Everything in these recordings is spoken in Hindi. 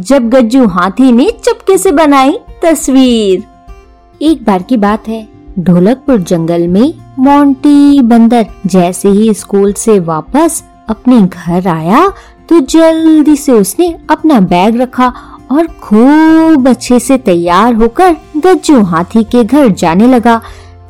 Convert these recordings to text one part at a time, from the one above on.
जब गज्जू हाथी ने चपके से बनाई तस्वीर। एक बार की बात है, ढोलकपुर जंगल में मोंटी बंदर जैसे ही स्कूल से वापस अपने घर आया तो जल्दी से उसने अपना बैग रखा और खूब अच्छे से तैयार होकर गज्जू हाथी के घर जाने लगा।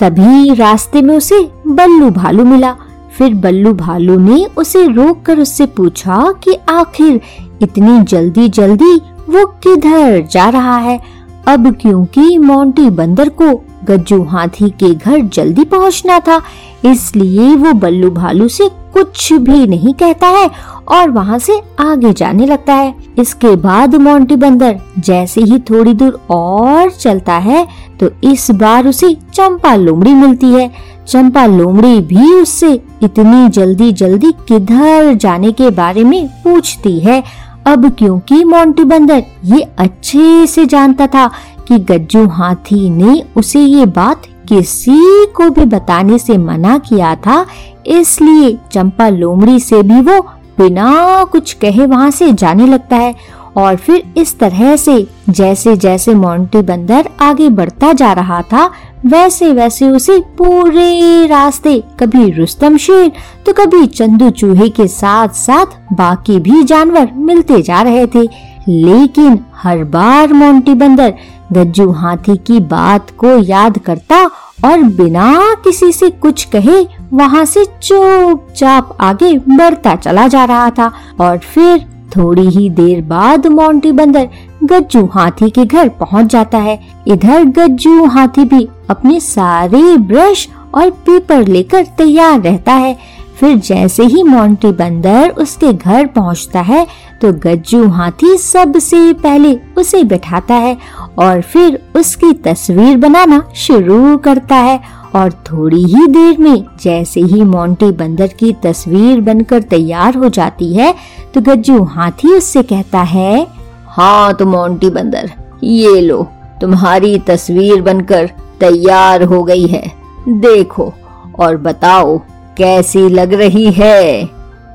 तभी रास्ते में उसे बल्लू भालू मिला। फिर बल्लू भालू ने उसे रोक कर उससे पूछा कि आखिर इतनी जल्दी जल्दी वो किधर जा रहा है? अब क्योंकि मोंटी बंदर को गज्जू हाथी के घर जल्दी पहुँचना था, इसलिए वो बल्लू भालू से कुछ भी नहीं कहता है और वहाँ से आगे जाने लगता है। इसके बाद मोंटी बंदर जैसे ही थोड़ी दूर और चलता है तो इस बार उसे चंपा लोमड़ी मिलती है। चंपा लोमड़ी भी उससे इतनी जल्दी जल्दी किधर जाने के बारे में पूछती है अब क्योंकि मोंटी बंदर? ये अच्छे से जानता था कि गज्जू हाथी ने उसे ये बात किसी को भी बताने से मना किया था, इसलिए चंपा लोमड़ी से भी वो बिना कुछ कहे वहाँ से जाने लगता है और फिर इस तरह से जैसे जैसे मोंटी बंदर आगे बढ़ता जा रहा था वैसे वैसे उसे पूरे रास्ते, कभी रुस्तम शेर तो कभी चंदू चूहे के साथ साथ बाकी भी जानवर मिलते जा रहे थे। लेकिन हर बार मोंटी बंदर गज्जू हाथी की बात को याद करता और बिना किसी से कुछ कहे, वहाँ से चुपचाप आगे बढ़ता चला जा रहा था। और फिर थोड़ी ही देर बाद मोंटी बंदर गज्जू हाथी के घर पहुँच जाता है। इधर गज्जू हाथी भी अपने सारे ब्रश और पेपर लेकर तैयार रहता है। फिर जैसे ही मोंटी बंदर उसके घर पहुँचता है तो गज्जू हाथी सबसे पहले उसे बैठाता है और फिर उसकी तस्वीर बनाना शुरू करता है और थोड़ी ही देर में जैसे ही मोंटी बंदर की तस्वीर बनकर तैयार हो जाती है तो गज्जू हाथी उससे कहता है हाँ तो मोंटी बंदर, ये लो, तुम्हारी तस्वीर बनकर तैयार हो गई है। देखो और बताओ, कैसी लग रही है?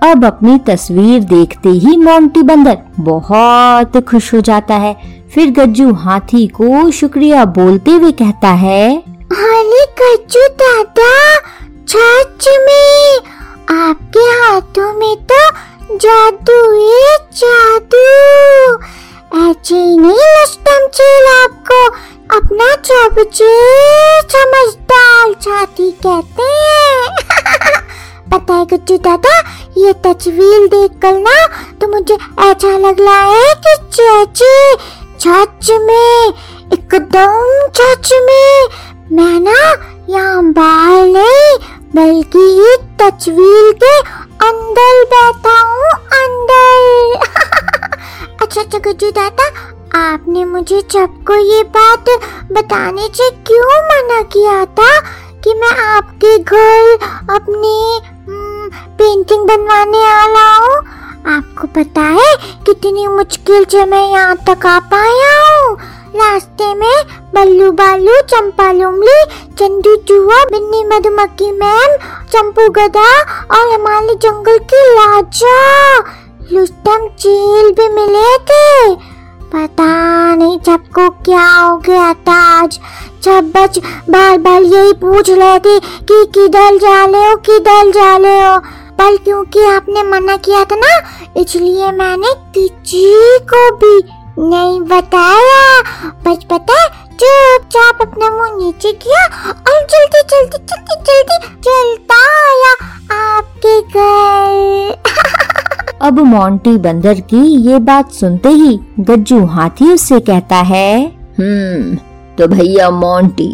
अब अपनी तस्वीर देखते ही मोंटी बंदर बहुत खुश हो जाता है। फिर गज्जू हाथी को शुक्रिया बोलते हुए कहता है अरे तस्वीर देख कर ना तो मुझे ऐसा लग रहा है कि चाची सच में, एकदम सच में, मैं ना यहाँ बाहर नहीं, बल्कि इस तस्वीर के अंदर बैठा हूँ, अंदर। अच्छा अच्छा गुज्जू दादा, आपने मुझे सबको ये बात बताने से क्यों मना किया था कि मैं आपके घर अपनी पेंटिंग बनवाने आया हूँ। आपको पता है कितनी मुश्किल से मैं यहाँ तक आ पाया हूँ। रास्ते में बल्लू बालू, चंपा लुमली चंदू चूहा बिन्नी मधुमक्खी मैम, चंपू गधा और हमारे जंगल की राजा। लुस्टम चील भी मिले थे। पता नहीं सबको क्या हो गया था आज। सब बच बार बार यही पूछ रहे थे कि किधर जा ले हो, किधर जा ले हो? पर क्योंकि आपने मना किया था ना, इसलिए मैंने किसी को भी नहीं बताया। बस पता चुपचाप अपना मुँह नीचे किया और जल्दी जल्दी जल्दी जल्दी चलता आया आपके घर। अब मोंटी बंदर की ये बात सुनते ही गज्जू हाथी उससे कहता है हम्म तो भैया मोंटी,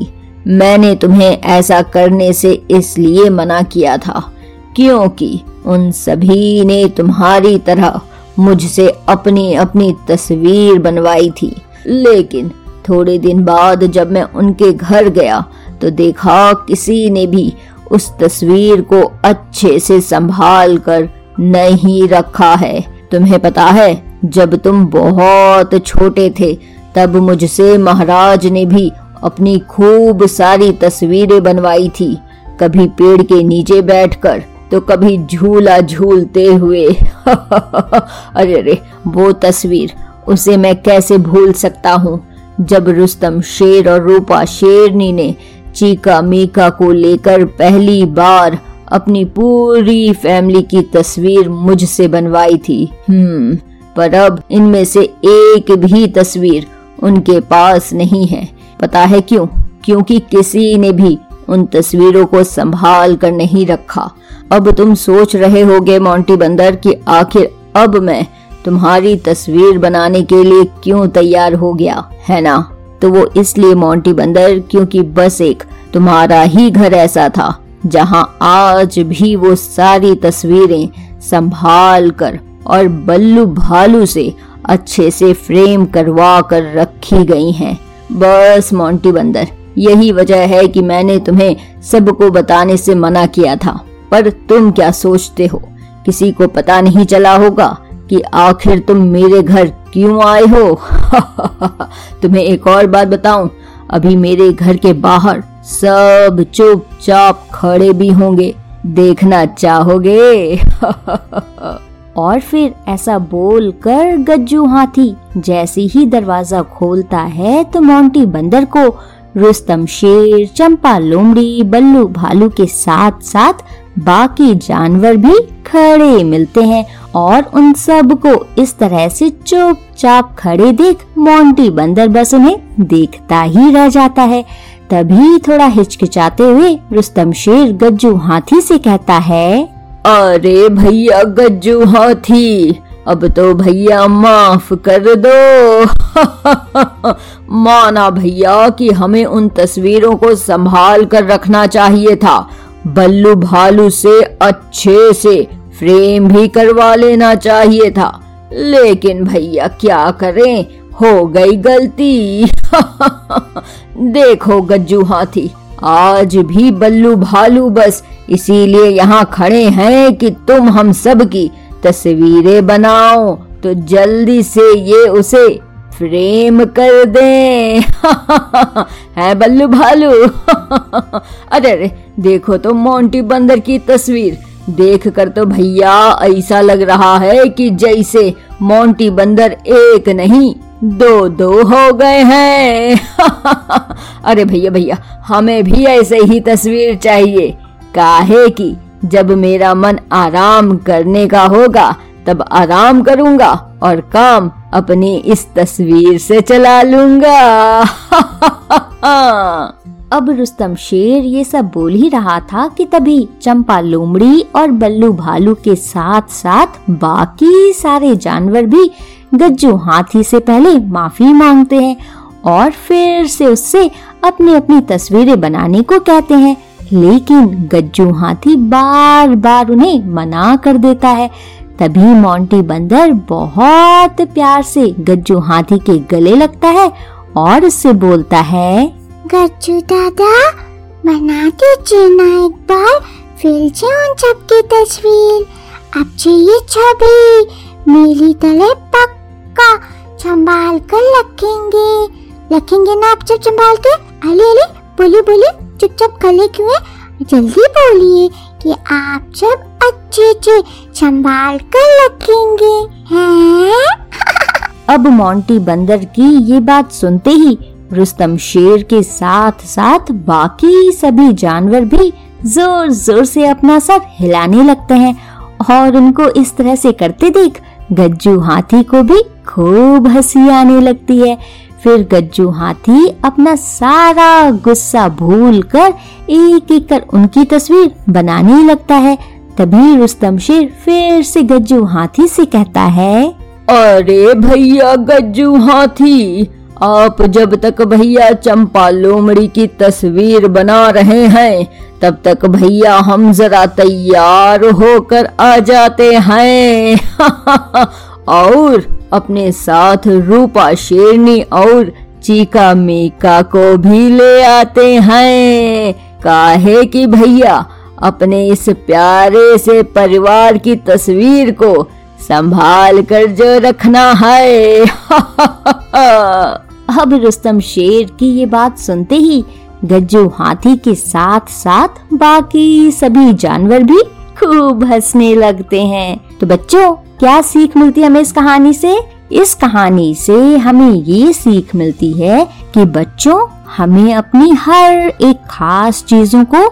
मैंने तुम्हें ऐसा करने से इसलिए मना किया था क्योंकि उन सभी ने तुम्हारी तरह मुझसे अपनी अपनी तस्वीर बनवाई थी। लेकिन थोड़े दिन बाद जब मैं उनके घर गया तो देखा किसी ने भी उस तस्वीर को अच्छे से संभाल कर नहीं रखा है। तुम्हें पता है, जब तुम बहुत छोटे थे, तब मुझसे महाराज ने भी अपनी खूब सारी तस्वीरें बनवाई थी। कभी पेड़ के नीचे बैठकर तो कभी झूला झूलते हुए। अरे अरे वो तस्वीर, उसे मैं कैसे भूल सकता हूँ? जब रुस्तम शेर और रूपा शेरनी ने चीका मीका को लेकर पहली बार अपनी पूरी फैमिली की तस्वीर मुझसे बनवाई थी। हम्म पर अब इनमें से एक भी तस्वीर उनके पास नहीं है। पता है क्यों? क्योंकि किसी ने भी उन तस्वीरों को संभाल कर नहीं रखा। अब तुम सोच रहे होगे, मोंटी बंदर, कि आखिर अब मैं तुम्हारी तस्वीर बनाने के लिए क्यों तैयार हो गया, है ना? तो वो इसलिए मोंटी बंदर, क्योंकि बस एक तुम्हारा ही घर ऐसा था, जहाँ आज भी वो सारी तस्वीरें संभाल कर और बल्लू भालू से अच्छे से फ्रेम करवा कर रखी गई हैं। बस मोंटी बंदर यही वजह है कि मैंने तुम्हें सबको बताने से मना किया था। पर तुम क्या सोचते हो? किसी को पता नहीं चला होगा कि आखिर तुम मेरे घर क्यों आए हो? तुम्हें एक और बात बताऊँ। अभी मेरे घर के बाहर सब चुपचाप खड़े भी होंगे। देखना चाहोगे? और फिर ऐसा बोल कर गज्जू हाथी जैसे ही दरवाज़ा खोलता है तो मोंटी बंदर को रुस्तम शेर, चंपा लोमड़ी, बल्लू भालू के साथ साथ बाकी जानवर भी खड़े मिलते हैं और उन सबको इस तरह से चुपचाप खड़े देख मोंटी बंदर बस उन्हें देखता ही रह जाता है। तभी थोड़ा हिचकिचाते हुए रुस्तम शेर गज्जू हाथी से कहता है, अरे भैया, गज्जू हाथी अब तो भैया माफ़ कर दो। माना भैया कि हमें उन तस्वीरों को संभाल कर रखना चाहिए था। बल्लू भालू से अच्छे से फ्रेम भी करवा लेना चाहिए था। लेकिन भैया क्या करें? हो गई गलती। देखो गज्जू हाथी, आज भी बल्लू भालू बस इसीलिए यहाँ खड़े हैं कि तुम हम सब की तस्वीरें बनाओ तो जल्दी से ये उसे फ्रेम कर दे। है बल्लू भालू? अरे अरे, देखो तो मोंटी बंदर की तस्वीर। देख कर तो भैया ऐसा लग रहा है कि जैसे मोंटी बंदर एक नहीं, दो दो हो गए हैं। अरे भैया भैया, हमें भी ऐसे ही तस्वीर चाहिए। काहे की? जब मेरा मन आराम करने का होगा, तब आराम करूँगा और काम अपनी इस तस्वीर से चला लूँगा। अब रुस्तम शेर ये सब बोल ही रहा था कि तभी चंपा लोमड़ी और बल्लू भालू के साथ साथ बाकी सारे जानवर भी गज्जू हाथी से पहले माफ़ी मांगते हैं और फिर से उससे अपनी अपनी तस्वीरें बनाने को कहते हैं। लेकिन गज्जू हाथी बार बार उन्हें मना कर देता है। तभी मोंटी बंदर बहुत प्यार से गज्जू हाथी के गले लगता है और उससे बोलता है, गज्जू दादा बना दीजिए ना एक बार, फिर से उन सबकी तस्वीर। अब चाहिए छवि, मेरी तले पक्का संभाल कर रखेंगे रखेंगे ना आप सब संभाल के? अली अली बोली बोलिए। चुपचाप खले क्यों है? जल्दी बोलिए कि आप सब अच्छे अच्छे संभाल कर रखेंगे। अब मोंटी बंदर की ये बात सुनते ही रुस्तम शेर के साथ साथ बाकी सभी जानवर भी ज़ोर ज़ोर से अपना सर हिलाने लगते हैं और उनको इस तरह से करते देख गज्जू हाथी को भी खूब हँसी आने लगती है। फिर गज्जू हाथी अपना सारा गुस्सा भूल कर एक एक कर उनकी तस्वीर बनाने लगता है। तभी रुस्तम शेर फिर से गज्जू हाथी से कहता है, अरे भैया गज्जू हाथी, आप जब तक भैया चंपा लोमड़ी की तस्वीर बना रहे हैं, तब तक भैया हम जरा तैयार होकर आ जाते हैं और अपने साथ रूपा शेरनी और चीका मीका को भी ले आते हैं। काहे कि भैया, अपने इस प्यारे से परिवार की तस्वीर को संभाल कर जो रखना है। अब रुस्तम शेर की ये बात सुनते ही गज्जू हाथी के साथ साथ बाकी सभी जानवर भी खूब हंसने लगते हैं। तो बच्चों क्या सीख मिलती है हमें इस कहानी से? इस कहानी से हमें ये सीख मिलती है कि बच्चों, हमें अपनी हर एक खास चीज़ों को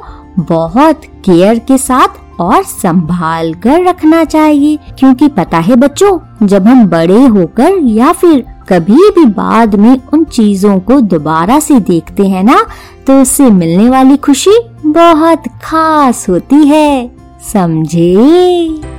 बहुत केयर के साथ और संभाल कर रखना चाहिए। क्योंकि पता है बच्चों, जब हम बड़े होकर या फिर कभी भी बाद में उन चीज़ों को दोबारा से देखते हैं ना तो उससे मिलने वाली खुशी बहुत खास होती है। समझे?